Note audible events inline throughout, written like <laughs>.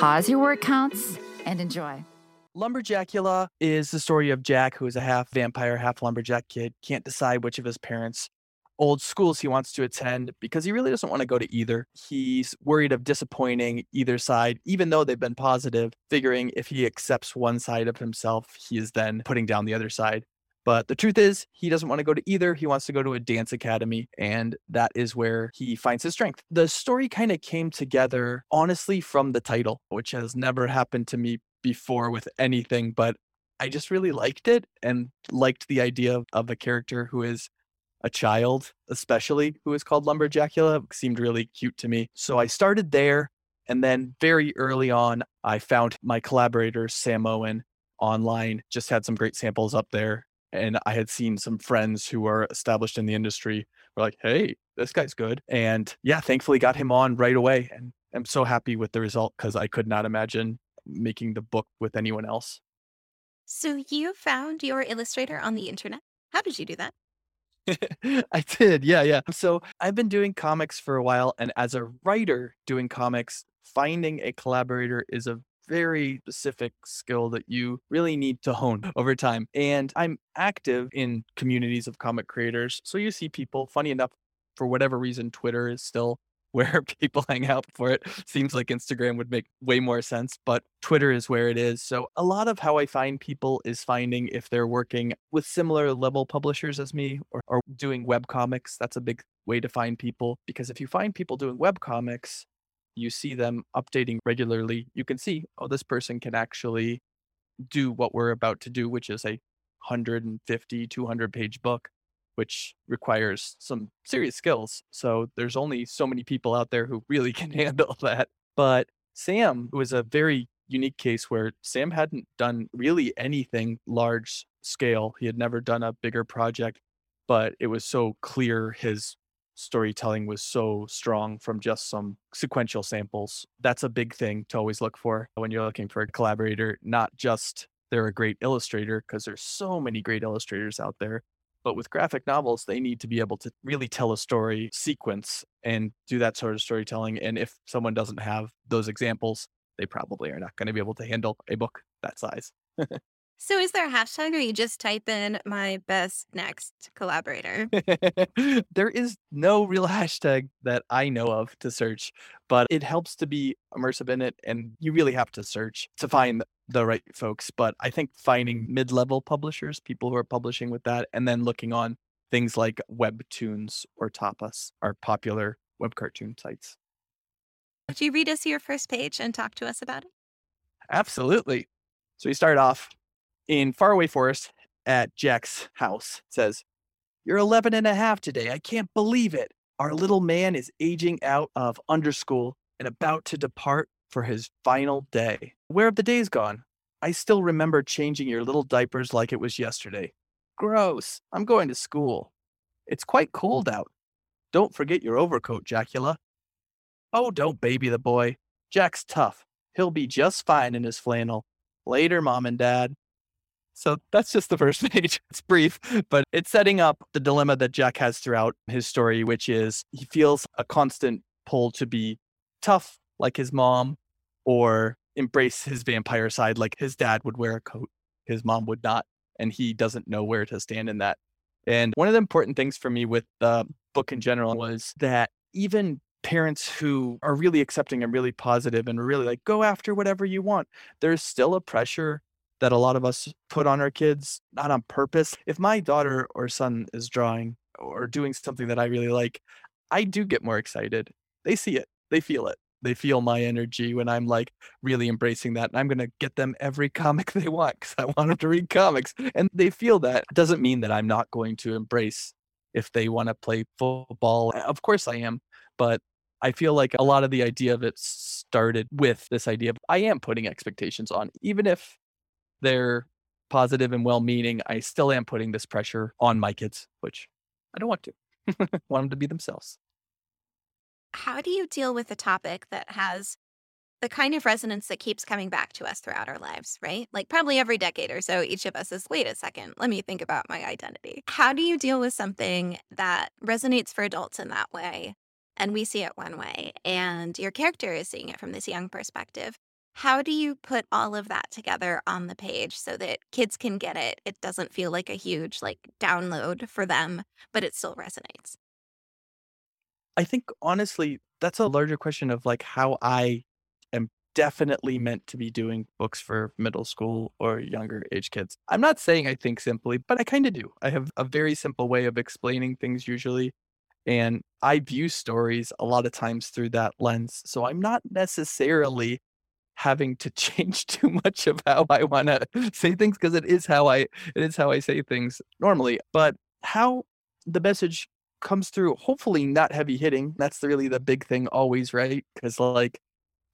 pause your word counts, and enjoy. Lumberjackula is the story of Jack, who is a half vampire, half lumberjack kid, can't decide which of his parents' old schools he wants to attend because he really doesn't want to go to either. He's worried of disappointing either side, even though they've been positive, figuring if he accepts one side of himself, he is then putting down the other side. But the truth is, he doesn't want to go to either. He wants to go to a dance academy, and that is where he finds his strength. The story kind of came together, honestly, from the title, which has never happened to me before with anything, but I just really liked it and liked the idea of, a character who is a child, especially who is called Lumberjackula. It seemed really cute to me. So I started there. And then very early on, I found my collaborator, Sam Owen, online, just had some great samples up there. And I had seen some friends who are established in the industry were like, hey, this guy's good. And yeah, thankfully got him on right away. And I'm so happy with the result because I could not imagine making the book with anyone else. So you found your illustrator on the internet? How did you do that? <laughs> I did. Yeah, yeah. So I've been doing comics for a while. And as a writer doing comics, finding a collaborator is a very specific skill that you really need to hone over time. And I'm active in communities of comic creators. So you see people, funny enough, for whatever reason, Twitter is still <laughs> where people hang out for it. Seems like Instagram would make way more sense, but Twitter is where it is. So a lot of how I find people is finding if they're working with similar level publishers as me or, or doing web comics. That's a big way to find people because if you find people doing web comics, you see them updating regularly. You can see, oh, this person can actually do what we're about to do, which is a 150, 200 page book which requires some serious skills. So there's only so many people out there who really <laughs> can handle that. But Sam was a very unique case where Sam hadn't done really anything large scale. He had never done a bigger project, but it was so clear his storytelling was so strong from just some sequential samples. That's a big thing to always look for when you're looking for a collaborator, not just they're a great illustrator, because there's so many great illustrators out there, but with graphic novels, they need to be able to really tell a story sequence and do that sort of storytelling. And if someone doesn't have those examples, they probably are not going to be able to handle a book that size. <laughs> So is there a hashtag or you just type in my best next collaborator? <laughs> there is no real hashtag that I know of to search, but it helps to be immersive in it. And you really have to search to find the right folks. But I think finding mid level publishers, people who are publishing with that, and then looking on things like Webtoons or Tapas are popular web cartoon sites. Would you read us your first page and talk to us about it? Absolutely. So we start off in Faraway Forest at Jack's house. Says, You're 11 and a half today. I can't believe it. Our little man is aging out of underschool and about to depart for his final day. Where have the days gone? I still remember changing your little diapers like it was yesterday. Gross. I'm going to school. It's quite cold out. Don't forget your overcoat, Jackula. Oh, don't baby the boy. Jack's tough. He'll be just fine in his flannel. Later, mom and dad. So that's just the first <laughs> page. It's brief, but it's setting up the dilemma that Jack has throughout his story, which is he feels a constant pull to be tough like his mom or embrace his vampire side like his dad would wear a coat, his mom would not. And he doesn't know where to stand in that. And one of the important things for me with the book in general was that even parents who are really accepting and really positive and really like go after whatever you want, there's still a pressure that a lot of us put on our kids, not on purpose. If my daughter or son is drawing or doing something that I really like, I do get more excited. They see it, they feel it. They feel my energy when I'm like really embracing that. And I'm going to get them every <laughs> comic they want because I want them to read comics. And they feel that. Doesn't mean that I'm not going to embrace if they want to play football. Of course I am. But I feel like a lot of the idea of it started with this idea of I am putting expectations on, even if they're positive and well meaning, I still am putting this pressure on my kids, which I don't want to. <laughs> want them to be themselves. How do you deal with a topic that has the kind of resonance that keeps coming back to us throughout our lives, right? Like probably every decade or so, each of us is, wait a second, let me think about my identity. How do you deal with something that resonates for adults in that way? And we see it one way, and your character is seeing it from this young perspective. How do you put all of that together on the page so that kids can get it? It doesn't feel like a huge like download for them, but it still resonates. I think honestly, that's a larger question of like how I am definitely meant to be doing books for middle school or younger age kids. I'm not saying I think simply, but I kind of do. I have a very simple way of explaining things usually. And I view stories a lot of times through that lens. So I'm not necessarily having to <laughs> change too much of how I want to say things because it is how I it is how I say things normally. But how the message comes through, hopefully not heavy hitting. That's really the big thing always, right? Because like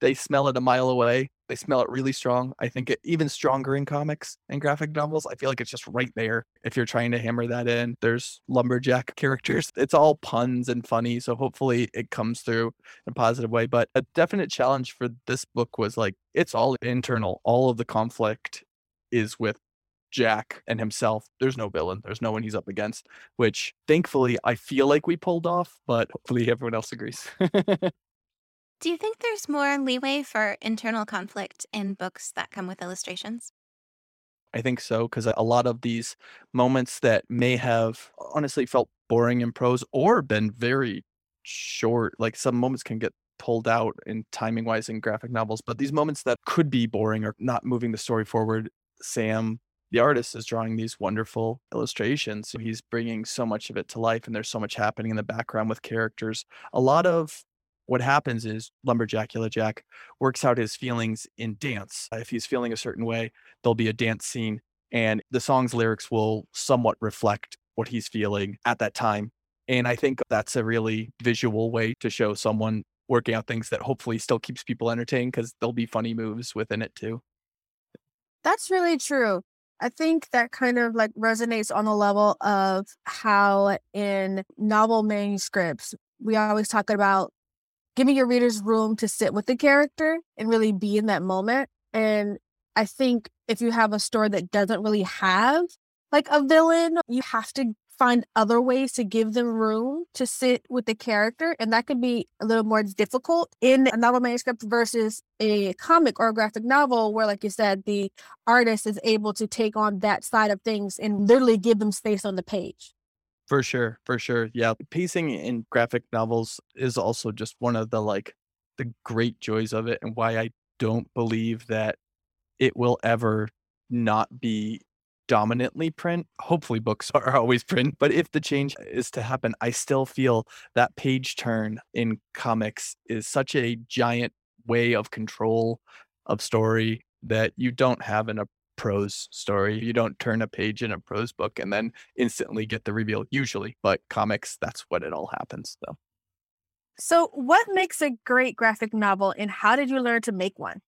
they smell it a mile away. They smell it really strong. I think it even stronger in comics and graphic novels. I feel like it's just right there if you're trying to hammer that in. There's lumberjack <laughs> characters. It's all puns and funny. So hopefully it comes through in a positive way. But a definite challenge for this book was like, it's all internal. All of the conflict is with Jack and himself. There's no villain. There's no one he's up against, which thankfully I feel like we pulled off, but hopefully everyone else agrees. <laughs> Do you think there's more leeway for internal conflict in books that come with illustrations? I think so, because uh, a lot of these moments that may have honestly felt boring in prose or been very short, like some moments can get pulled out in timing wise in graphic novels, but these moments that could be boring or not moving the story forward, Sam, the artist, is drawing these wonderful illustrations. He's bringing so much of it to life, and there's so much happening in the background with characters. A lot of what happens is Lumberjackula jack works out his feelings in dance. If he's feeling a certain way there'll be a dance scene and the song's lyrics will somewhat reflect what he's feeling at that time and i think that's a really visual way to show someone working out things that hopefully still keeps people entertained because there'll be funny moves within it too. That's really true. I think that kind of like resonates on the level of how in novel manuscripts, we always talk about giving your readers room to sit with the character and really be in that moment. And I think if you have a story that doesn't really have like a villain, you have to find other ways to give them room to sit with the character. And that can be a little more difficult in a novel manuscript versus a comic or a graphic novel, where, like you said, the artist is able to take on that side of things and literally give them space on the page. For sure, for sure. Yeah, pacing in graphic novels is also just one of the like the great joys of it and why I don't believe that it will ever not be dominantly print. Hopefully books <laughs> are always print, but if the change is to happen, I still feel that page turn in comics is such a giant way of control of story that you don't have in a prose story. You don't turn a page in a prose book and then instantly get the reveal, usually, but comics, that's what it all happens. So, so what makes a great graphic novel and how did you learn to make one?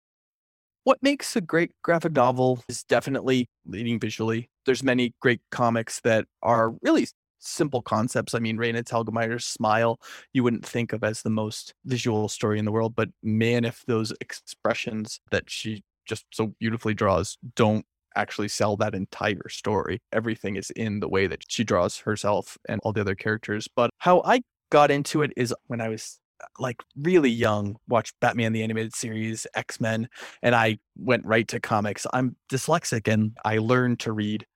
What makes a great graphic novel is definitely leading visually. There's many great comics that are really simple concepts. I mean, Raina Telgemeire's Smile, you wouldn't think of as the most visual story in the world, but man, if those expressions that she just so beautifully draws don't actually sell that entire story. Everything is in the way that she draws herself and all the other characters. But how I got into it is when I was uh, like really young, watched Batman the animated series, X Men, and I went right to comics. I'm dyslexic and I learned to read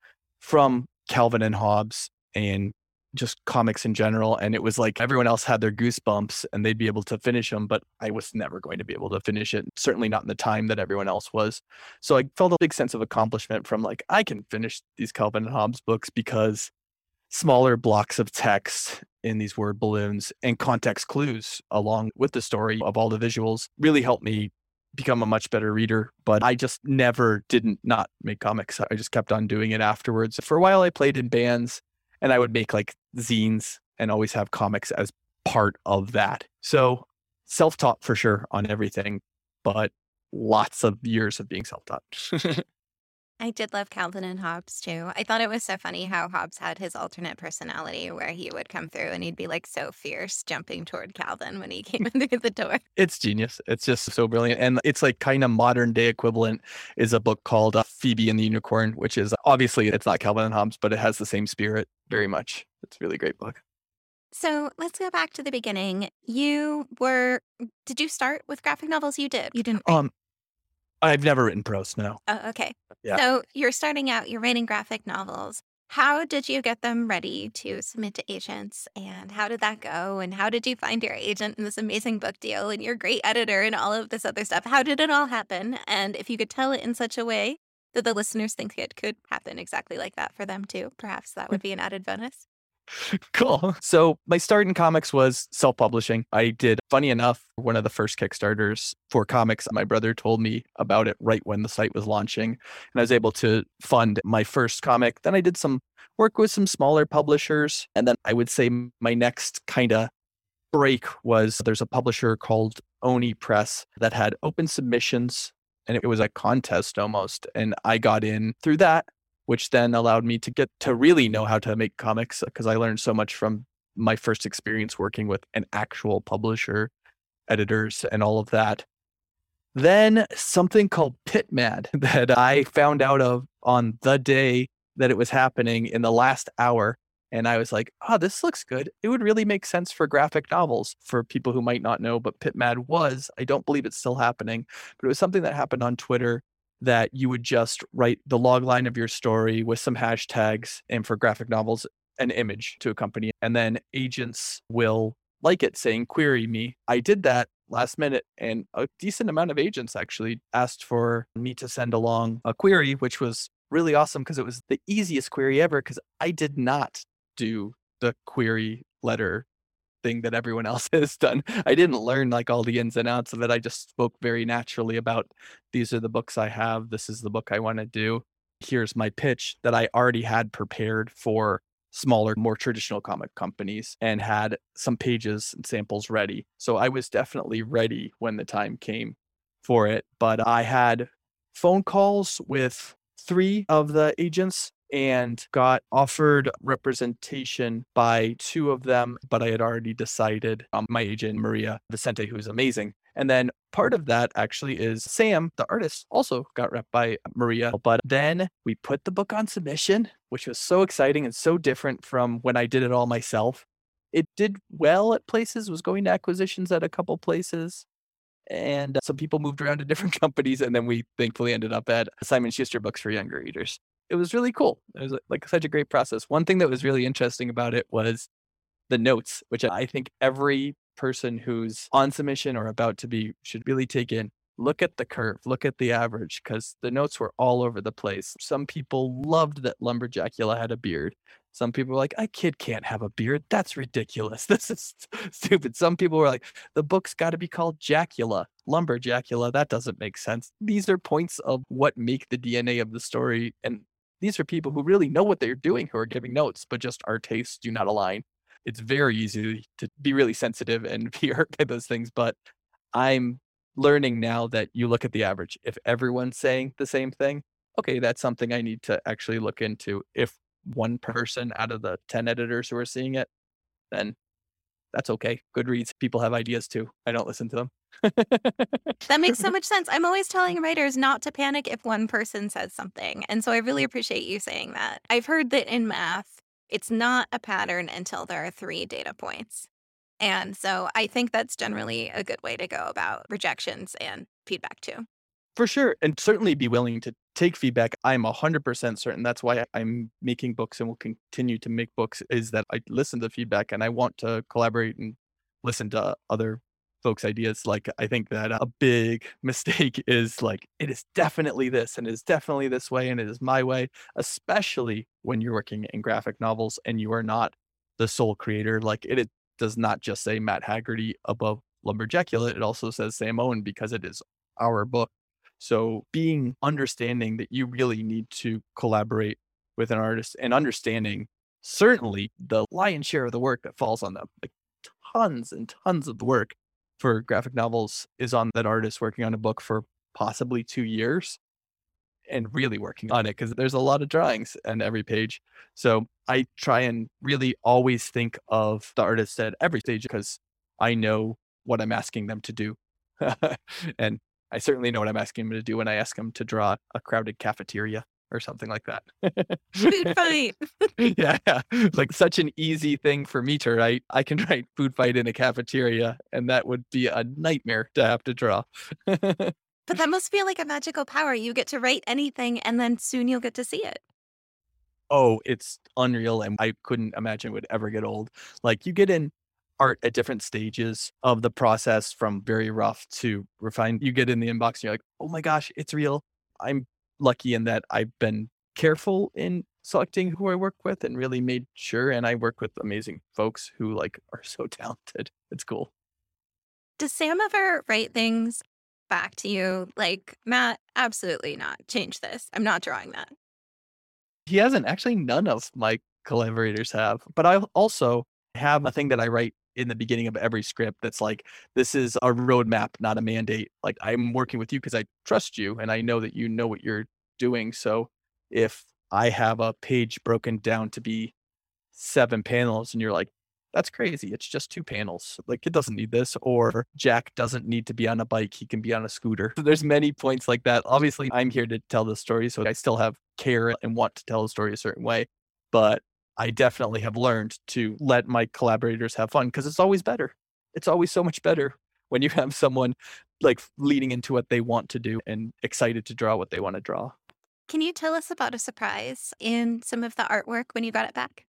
from Calvin and Hobbes and just comics in general. And it was like everyone else had their goosebumps and they'd be able to finish them, but I was never going to be able to finish it, certainly not in the time that everyone else was. So I felt a big sense of accomplishment from like, I can finish these Calvin and Hobbes books because smaller blocks of text in these word balloons and context clues along with the story of all the visuals really helped me become a much better reader but i just never didn't not make comics i just kept on doing it afterwards for a while i played in bands and I would make like zines and always have comics as part of that. So self taught for sure on everything, but lots of years of being self taught. <laughs> I did love Calvin and Hobbes too. I thought it was so funny how Hobbes had his alternate personality where he would come through and he'd be like so fierce jumping toward Calvin when he came <laughs> in through the door. It's genius. It's just so brilliant. And it's like kind of modern day equivalent is a book called uh, Phoebe and the Unicorn, which is obviously it's not Calvin and Hobbes, but it has the same spirit very much. It's a really great book. So let's go back to the beginning. You were, did you start with graphic novels? You did. You didn't. write- Um, I've never written prose. No. Oh, okay. Yeah. So you're starting out, you're writing graphic novels. How did you get them ready to submit to agents? And how did that go? And how did you find your agent and this amazing book deal and your great editor and all of this other stuff? How did it all happen? And if you could tell it in such a way that the listeners think it could happen exactly like that for them too, perhaps that hmm. would be an added bonus. <laughs> cool. So my start in comics was self-publishing. I did, funny enough, one of the first Kickstarters for comics. My brother told me about it right when the site was launching, and I was able to fund my first comic. Then I did some work with some smaller publishers, and then I would say my next kind of break was there's a publisher called Oni Press that had open submissions, and it was a contest almost, and I got in through that which then allowed me to get to really know how to make comics because I learned so much from my first experience working with an actual publisher, editors, and all of that. Then something called PitMad <laughs> that I found out of on the day that it was happening in the last hour. And I was like, oh, this looks good. It would really make sense for graphic novels for people who might not know, but PitMad was, I don't believe it's still happening, but it was something that happened on Twitter that you would just write the log line of your story with some hashtags and for graphic novels an image to accompany and then agents will like it saying query me. I did that last minute and a decent amount of agents actually asked for me to send along a query which was really awesome because it was the easiest query ever because i did not do the query letter thing that everyone <laughs> else has done. I didn't learn like all the ins and outs of it. I just spoke very naturally about these are the books I have. This is the book I want to do. Here's my pitch that I already had prepared for smaller, more traditional comic companies and had some pages and samples ready. So I was definitely ready when the time came for it. But I had phone calls with three of the agents and got offered representation by two of them, but I had already decided um, my agent, Maria Vicente, who's amazing. And then part of that actually is Sam, the artist, also got rep by Maria. But then we put the book on submission, which was so exciting and so different from when I did it all myself. It did well at places, was going to acquisitions at a couple places. And uh, some people moved around to different <laughs> companies. And then we thankfully ended up at Simon Schuster Books for Younger Readers it was really cool. It was like such a great process. One thing that was really interesting about it was the notes, which I think every person who's on submission or about to be should really take in. Look at the curve, look at the average, because the notes were all over the place. Some people loved that Lumberjackula had a beard. Some people were like, a kid can't have a beard. That's ridiculous. <laughs> This is stupid. Some people were like, the book's got to be called Jackula, Lumberjackula. That doesn't make sense. These are points of what make the DNA of the story. And these are people who really know what they're doing who are giving notes, but just our tastes do not align. It's very easy to be really sensitive and <laughs> be hurt by those things. But I'm learning now that you look at the average. If everyone's saying the same thing, okay, that's something I need to actually look into. If one person out of the 10 editors who are seeing it, then that's okay. Goodreads, people have ideas too. I don't listen to them. That makes so <laughs> much sense. I'm always telling mm. writers not to panic if one person says something. And so I really appreciate you saying that. I've heard that in math, it's not a pattern until there are three data points. And so I think that's generally a good way to go about rejections and feedback too. For sure. And certainly be willing to take feedback. I'm 100% certain that's why I'm making books and will continue to make books is that I listen to feedback and I want to collaborate and listen to other folks' ideas. Like, I think that a big <laughs> mistake is like, it is definitely this and it is definitely this way and it is my way, especially when you're working in graphic novels and you are not the sole creator. Like, it, it does not just say Mat Heagerty above Lumberjackula, it also says Sam Owen because it is our book. So, being understanding that you really need to collaborate with an artist and understanding certainly the lion's share of the work that falls on them, like tons and tons of work for graphic novels is on that artist working on a book for possibly two years and really working on it because there's a lot of drawings on every page. So I try and really always think of the artist at every stage because I know what I'm asking them to do. <laughs> and I certainly know what I'm asking him to do when I ask him to draw a crowded cafeteria or something like that. Food fight. <laughs> yeah, yeah, like such an easy thing for me to write. I can write food fight in a cafeteria, and that would be a nightmare to have to draw. <laughs> But that must feel like a magical power. You get to write anything and then soon you'll get to see it. oh, it's unreal, and I couldn't imagine it would ever get old. Like you get in art at different stages of the process, from very rough to refined. You get in the inbox, and you're like, oh my gosh, it's real. I'm lucky in that I've been careful in selecting who I work with and really made sure. And I work with amazing folks who like are so <laughs> talented. It's cool. Does Sam ever write things back to you like, Mat, absolutely not. Change this. I'm not drawing that. He hasn't actually. None of my collaborators have, but I also have a thing that I write in the beginning of every script that's like, this is a roadmap, not a mandate. Like I'm working with you because I trust you and I know that you know what you're doing. So if I have a page broken down to be seven panels and you're like, that's crazy. It's just two panels. Like it doesn't need this. Or Jack doesn't need to be on a bike. He can be on a scooter. So there's many points like that. Obviously, I'm here to tell the story. So I still have care and want to tell the story a certain way. But I definitely have learned to let my collaborators have fun because it's always better. It's always so much better when you have someone like leading into what they want to do and excited to draw what they want to draw. Can you tell us about a surprise in some of the artwork when you got it back?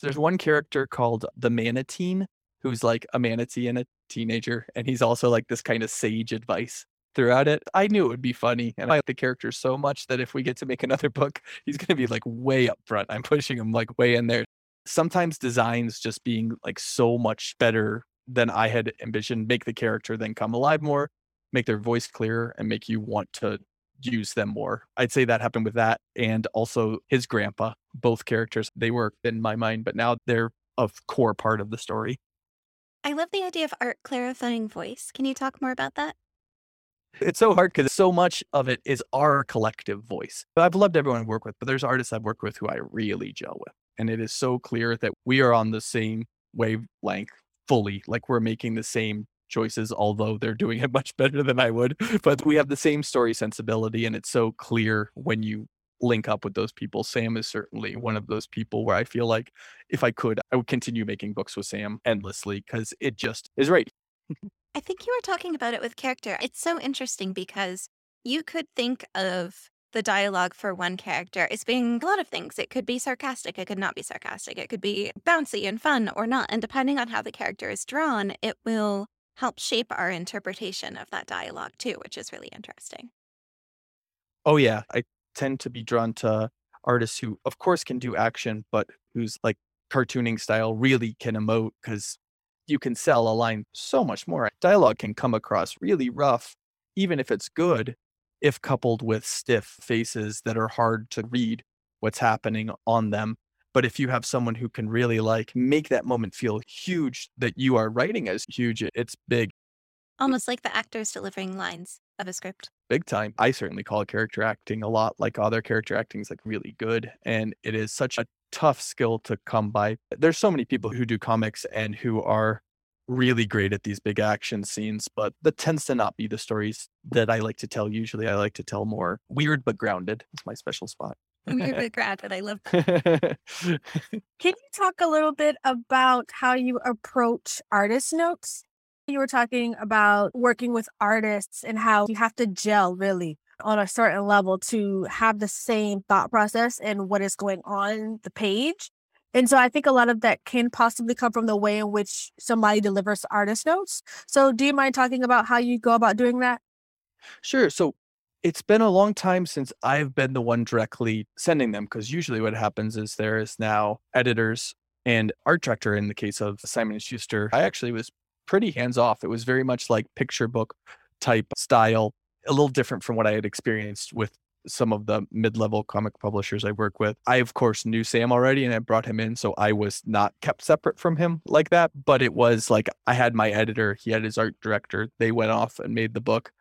There's one character called the Manatine who's like a manatee and a teenager, and he's also like this kind of sage advice throughout it. I knew it would be funny, and I like the character so much that if we get to make another <laughs> book, he's going to be like way up front. I'm pushing him like way in there. Sometimes designs just being like so much better than I had envisioned make the character then come alive more, make their voice clearer, and make you want to use them more. I'd say that happened with that and also his grandpa. Both characters, they were in my mind, but now they're a core part of the story. I love the idea of art clarifying voice. Can you talk more about that? It's so hard because so much of it is our collective voice. I've loved everyone I work with, but there's artists I've worked with who I really gel with. And it is so clear that we are on the same wavelength fully, like we're making the same choices, although they're doing it much better than I would. <laughs> But we have the same story sensibility, and it's so clear when you link up with those people. Sam is certainly one of those people where I feel like if I could, I would continue making books with Sam endlessly because it just is right. <laughs> I think you were talking about it with character. It's so interesting because you could think of the dialogue for one character as being a lot of things. It could be sarcastic, it could not be sarcastic, it could be bouncy and fun or not. And depending on how the character is drawn, it will help shape our interpretation of that dialogue too, which is really interesting. Oh, yeah. I tend to be drawn to artists who, of course, can do action, but whose like cartooning style really can emote because you can sell a line so much more. Dialogue can come across really rough, even if it's good, if coupled with stiff faces that are hard to read what's happening on them. But if you have someone who can really like make that moment feel huge that you are writing as huge, it's big, Almost like the actors delivering lines of a script. big time. I certainly call character acting a lot like other character acting is like really good. And it is such a tough skill to come by. There's so many people who do comics and who are really great at these big action scenes, but that tends to not be the stories that I like to tell. Usually I like to tell more weird but grounded. It's my special spot. Weird <laughs> but grounded. I love <laughs> Can you talk a little bit about how you approach artist notes? You were talking about working with artists and how you have to gel really on a certain level to have the same thought process and what is going on the page. And so I think a lot of that can possibly come from the way in which somebody delivers artist notes. So do you mind talking about how you go about doing that? Sure. So it's been a long time since I've been the one directly sending them because usually what happens is there is now editors and art director in the case of Simon Schuster. I actually was pretty hands off. It was very much like picture book type style, a little different from what I had experienced with some of the mid-level comic publishers I work with. I of course knew Sam already and I brought him in so I was not kept separate from him like that, but it was like I had my editor, he had his art director. They went off and made the book.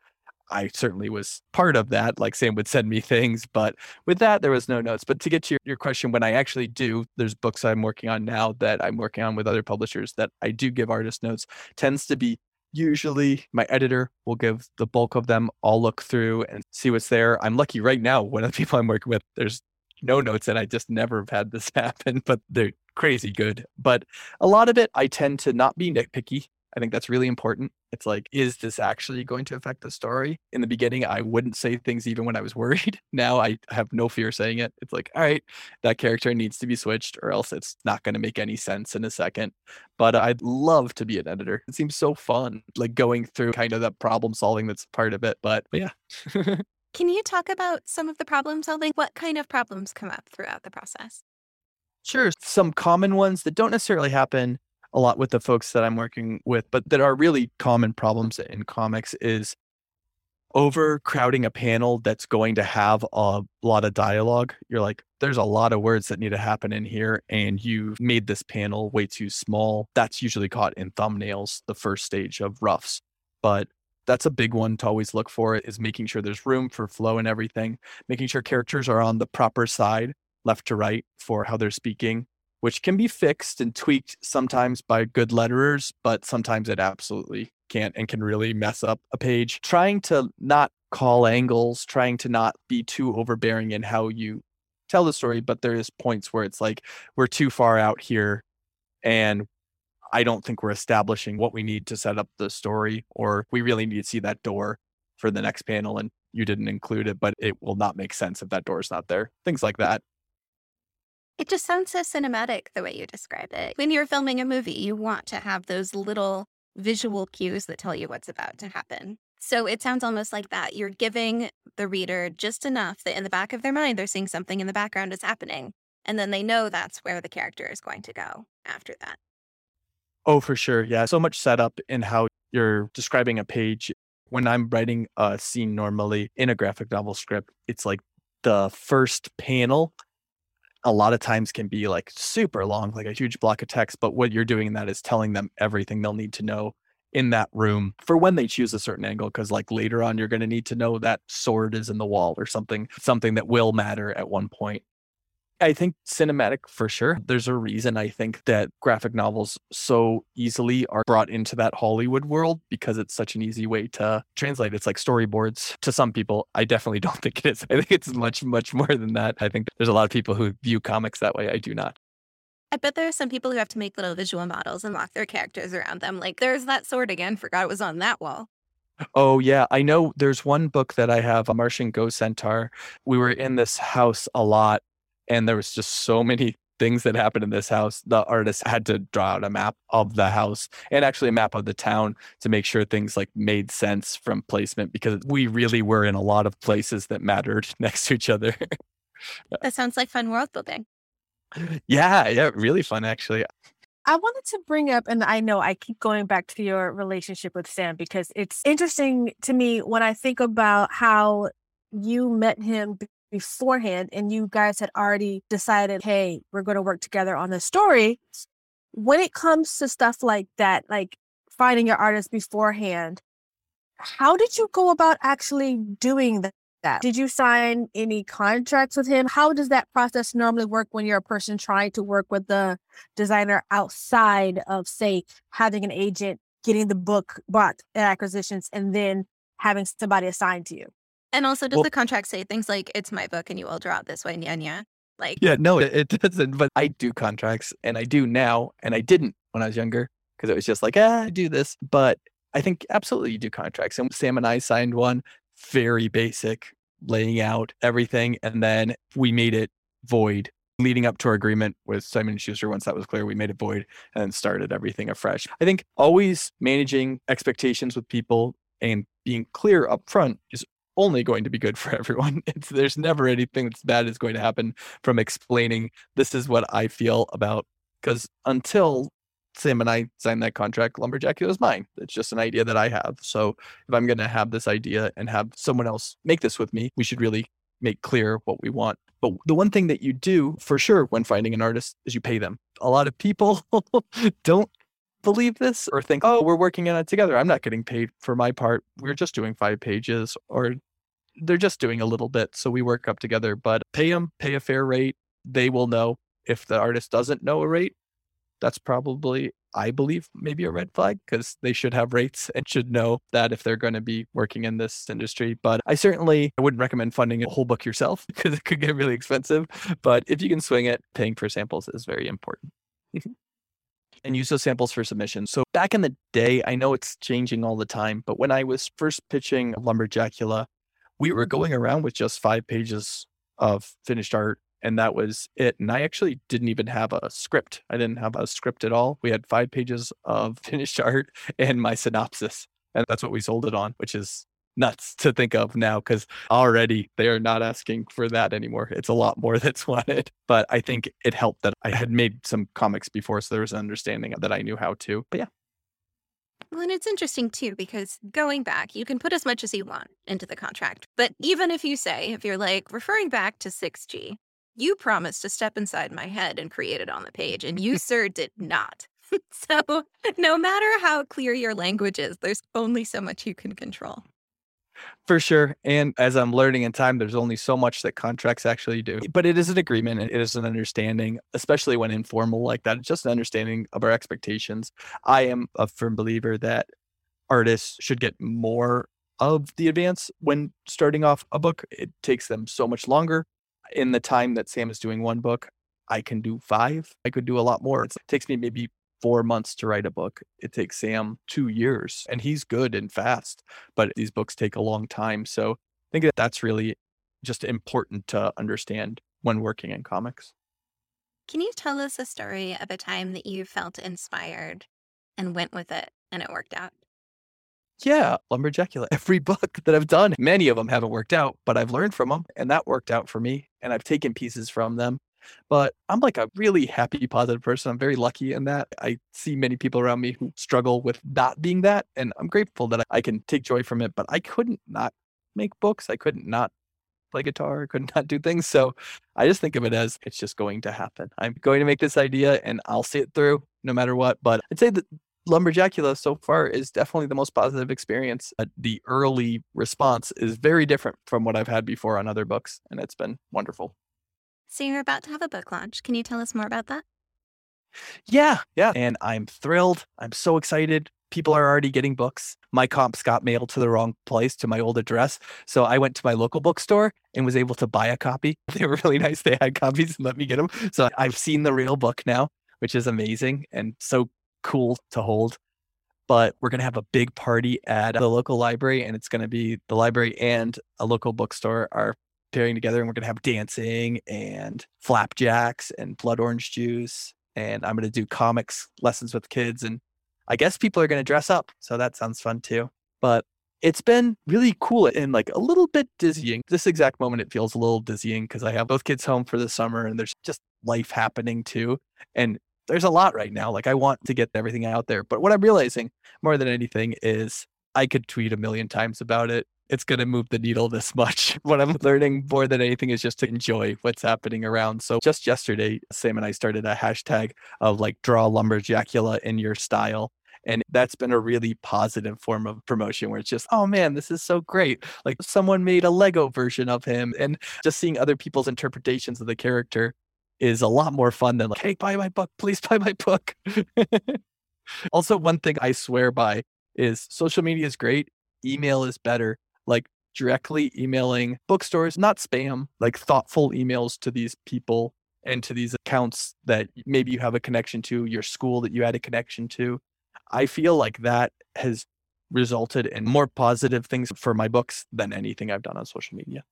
I certainly was part of that. Like Sam would send me things, but with that, there was no notes. But to get to your, your question, when I actually do, there's books I'm working on now that I'm working on with other publishers that I do give artist notes, tends to be usually my editor will give the bulk of them. I'll look through and see what's there. I'm lucky right now, one of the <laughs> people I'm working with, there's no notes and I just never have had this <laughs> happen, but they're crazy good. But a lot of it, I tend to not be nitpicky. I think that's really important. It's like, is this actually going to affect the story? In the beginning, I wouldn't say things even when I was <laughs> worried. Now I have no fear saying it. It's like, all right, that character needs to be switched or else it's not going to make any sense in a second. But I'd love to be an editor. It seems so fun, like going through kind of that problem solving that's part of it. But, but yeah. <laughs> Can you talk about some of the problem solving? What kind of problems come up throughout the process? Sure. Some common ones that don't necessarily happen a lot with the folks that I'm working with, but that are really common problems in comics is overcrowding a panel that's going to have a lot of dialogue. You're like, there's a lot of words that need to happen in here, and you've made this panel way too small. That's usually caught in thumbnails, the first stage of roughs. But that's a big one to always look for is making sure there's room for flow and everything, making sure characters are on the proper side, left to right, for how they're speaking, which can be fixed and tweaked sometimes by good letterers, but sometimes it absolutely can't and can really mess up a page. Trying to not call angles, trying to not be too overbearing in how you tell the story, but there is points where it's like we're too far out here and I don't think we're establishing what we need to set up the story or we really need to see that door for the next panel and you didn't include it, but it will not make sense if that door is not there. Things like that. It just sounds so cinematic the way you describe it. When you're filming a movie, you want to have those little visual cues that tell you what's about to happen. So it sounds almost like that. You're giving the reader just enough that in the back of their mind, they're seeing something in the background is happening. And then they know that's where the character is going to go after that. Oh, for sure. Yeah. So much setup in how you're describing a page. When I'm writing a scene normally in a graphic novel script, it's like the first panel a lot of times can be like super long, like a huge block of text. But what you're doing in that is telling them everything they'll need to know in that room for when they choose a certain angle. Cause like later on, you're going to need to know that sword is in the wall or something, something that will matter at one point. I think cinematic for sure. There's a reason I think that graphic novels so easily are brought into that Hollywood world because it's such an easy way to translate. It's like storyboards to some people. I definitely <laughs> don't think it is. I think it's much, much more than that. I think there's a lot of people who view comics that way. I do not. I bet there are some people who have to make little visual models and lock their characters around them. Like, there's that sword again. Forgot it was on that wall. Oh yeah, I know. There's one book that I have, a Martian Ghost Centaur. We were in this house a lot and there was just so many things that happened in this house the artist had to draw out a map of the house and actually a map of the town to make sure things like made sense from placement because we really were in a lot of places that mattered <laughs> next to each other. <laughs> That sounds like fun world building. Yeah yeah really fun actually. I wanted to bring up, and I know I keep going back to your relationship with Sam because it's interesting to me when I think about how you met him beforehand and you guys had already decided, hey, we're going to work together on the story. When it comes to stuff like that, like finding your artist beforehand, how did you go about actually doing that? Did you sign any contracts with him? How does that process normally work when you're a person trying to work with the designer outside of, say, having an agent, getting the book bought at acquisitions, and then having somebody assigned to you? And also, does well, the contract say things like "It's my book and you will draw it this way"? Yeah, yeah. Like, yeah, no, it, it <laughs> doesn't. But I do contracts, and I do now, and I didn't when I was younger because it was just like, ah, I do this. But I think absolutely you do contracts, and Sam and I signed one, very basic, laying out everything, and then we made it void leading up to our agreement with Simon & Schuster, once that was clear, we made it void and started everything afresh. I think always managing expectations with people and being clear up front is only going to be good for <laughs> everyone. It's, there's never anything that's bad is going to happen from explaining this is what I feel about because until Sam and I signed that contract, Lumberjack was mine. It's just an idea that I have. So if I'm going to have this idea and have someone else make this with me, we should really make clear what we want. But the one thing that you do for sure when finding an artist is you pay them. A lot of people <laughs> don't believe this or think, oh, we're working on it together. I'm not getting paid for my part. We're just doing five pages or they're just doing a little bit. So we work up together, but pay them, pay a fair rate. They will know if the artist doesn't know a rate. That's probably, I believe, maybe a red flag because they should have rates and should know that if they're going to be working in this industry. But I certainly I wouldn't recommend funding a whole book yourself <laughs> because it could get really expensive. But if you can swing it, paying for samples is very important. <laughs> and use those samples for submission. So back in the day, I know it's changing all the time, but when I was first pitching Lumberjackula, we were going around with just five pages of finished art and that was it. And I actually didn't even have a script. I didn't have a script at all. We had five pages of <laughs> finished art and my synopsis. And that's what we sold it on, which is nuts to think of now because already they are not asking for that anymore. It's a lot more <laughs> that's wanted. But I think it helped that I had made some comics before. So there was an understanding that I knew how to. But yeah. Well, and it's interesting too, because going back, you can put as much as you want into the contract. But even if you say, if you're like referring back to 6G, you promised to step inside my head and create it on the page, and you, <laughs> sir, did not. <laughs> so no matter how clear your language is, there's only so much you can control. For sure. And as I'm learning in time, there's only so much that contracts actually do. But it is an agreement. It is an understanding, especially when informal like that. It's just an understanding of our expectations. I am a firm believer that artists should get more of the advance when starting off a book. It takes them so much longer. In the time that Sam is doing one book, I can do five. I could do a lot more. It takes me maybe four months to write a book. It takes Sam two years, and he's good and fast, but these books take a long time. So I think that that's really just important to understand when working in comics. Can you tell us a story of a time that you felt inspired and went with it and it worked out? Yeah, Lumberjackula. <laughs> Every book that I've done, many of them haven't worked out, but I've learned from them and that worked out for me. And I've taken pieces from them but I'm like a really happy, positive person. I'm very lucky in that. I see many people around me who struggle with not being that. And I'm grateful that I can take joy from it. But I couldn't not make books. I couldn't not play guitar, I couldn't <laughs> not do things. So I just think of it as it's just going to happen. I'm going to make this idea and I'll see it through no matter what. But I'd say that Lumberjackula so far is definitely the most positive experience. Uh, the early response is very different from what I've had before on other books, and it's been wonderful. So you're about to have a book launch. Can you tell us more about that? Yeah, yeah. And I'm thrilled. I'm so excited. People are already getting books. My comps got mailed to the wrong place, to my old address. So I went to my local bookstore and was able to buy a copy. <laughs> They were really nice. They had copies and let me get them. So I've seen the real book now, which is amazing and so cool to hold. But we're going to have a big party at the local library, and it's going to be the library and a local bookstore are together and we're going to have dancing and flapjacks and blood orange juice and i'm going to do comics lessons with kids and i guess people are going to dress up so that sounds fun too. But it's been really cool and like a little bit dizzying. This exact moment it feels a little dizzying because i have both kids home for the summer and there's just life happening too and there's a lot right now. Like i want to get everything out there but what i'm realizing more than anything is i could tweet a million times about it it's going to move the needle this much. <laughs> What I'm learning more than anything is just to enjoy what's happening around. So just yesterday, Sam and I started a hashtag of like draw lumberjackula in your style. And that's been a really positive form of promotion where it's just, oh man, this is so great. Like someone made a Lego version of him. And just seeing other people's interpretations of the character is a lot more fun than like, hey, buy my book, please <laughs> buy my book. <laughs> also, one thing I swear by is social media is great, email is better like directly emailing bookstores, not spam, like thoughtful emails to these people and to these accounts that maybe you have a connection to, your school that you had a connection to. I feel like that has resulted in more positive things for my books than anything I've done on social media.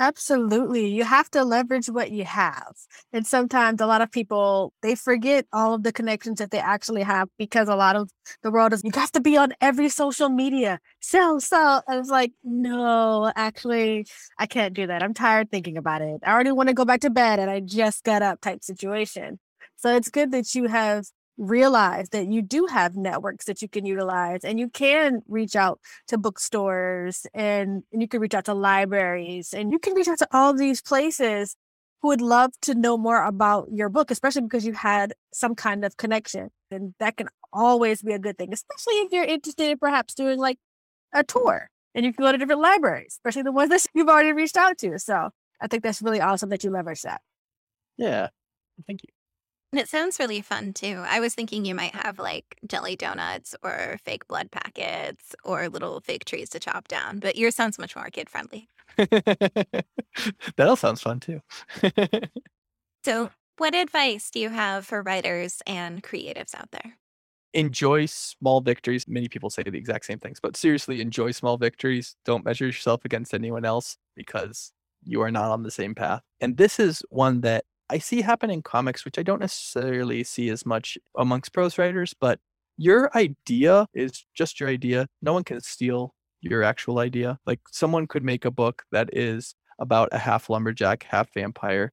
Absolutely. You have to leverage what you have. And sometimes a lot of people, they forget all of the connections that they actually have because a lot of the world is, you have to be on every social media. So, so I was like, no, actually, I can't do that. I'm tired thinking about it. I already want to go back to bed and I just got up type situation. So it's good that you have realize that you do have networks that you can utilize and you can reach out to bookstores and, and you can reach out to libraries and you can reach out to all these places who would love to know more about your book, especially because you had some kind of connection. And that can always be a good thing, especially if you're interested in perhaps doing like a tour and you can go to different libraries, especially the ones <laughs> that you've already reached out to. So I think that's really awesome that you leverage that. Yeah. Thank you. And it sounds really fun too. I was thinking you might have like jelly donuts or fake blood packets or little fake trees to chop down, but yours sounds much more kid friendly. <laughs> that all sounds fun too. <laughs> so, what advice do you have for writers and creatives out there? Enjoy small victories. Many people say the exact same things, but seriously, enjoy small victories. Don't measure yourself against anyone else because you are not on the same path. And this is one that I see happen in comics, which I don't necessarily see as much amongst prose writers, but your idea is just your idea. No one can steal your actual idea. Like someone could make a book that is about a half lumberjack, half vampire,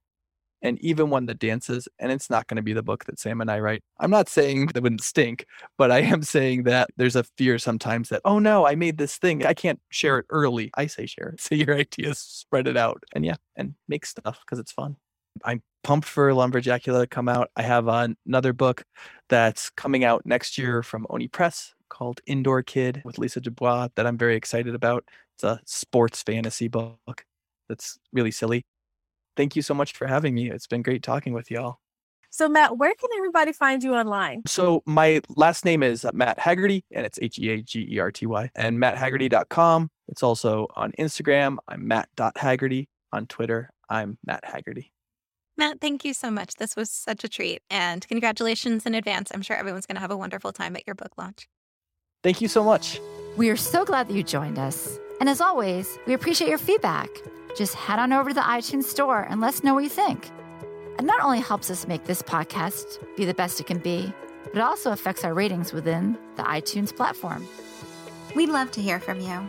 and even one that dances, and it's not going to be the book that Sam and I write. I'm not saying that wouldn't stink, but I am <laughs> saying that there's a fear sometimes that, oh no, I made this thing. I can't share it early. I say share it. <laughs> So your ideas spread it out. And yeah, and make stuff because it's fun. I'm pumped for Lumberjackula to come out. I have uh, another book that's coming out next year from Oni Press called Indoor Kid with Lisa Dubois that I'm very excited about. It's a sports fantasy book that's really silly. Thank you so much for having me. It's been great talking with y'all. So, Mat, where can everybody find you online? So, my last name is uh, Mat Heagerty, and it's H E A G E R T Y, and matheagerty.com. It's also on Instagram. I'm mat.heagerty. On Twitter, I'm Mat Heagerty. Mat, thank you so much. This was such a treat. And congratulations in advance. I'm sure everyone's going to have a wonderful time at your book launch. Thank you so much. We are so glad that you joined us. And as always, we appreciate your feedback. Just head on over to the iTunes store and let us know what you think. It not only helps us make this podcast be the best it can be, but it also affects our ratings within the iTunes platform. We'd love to hear from you.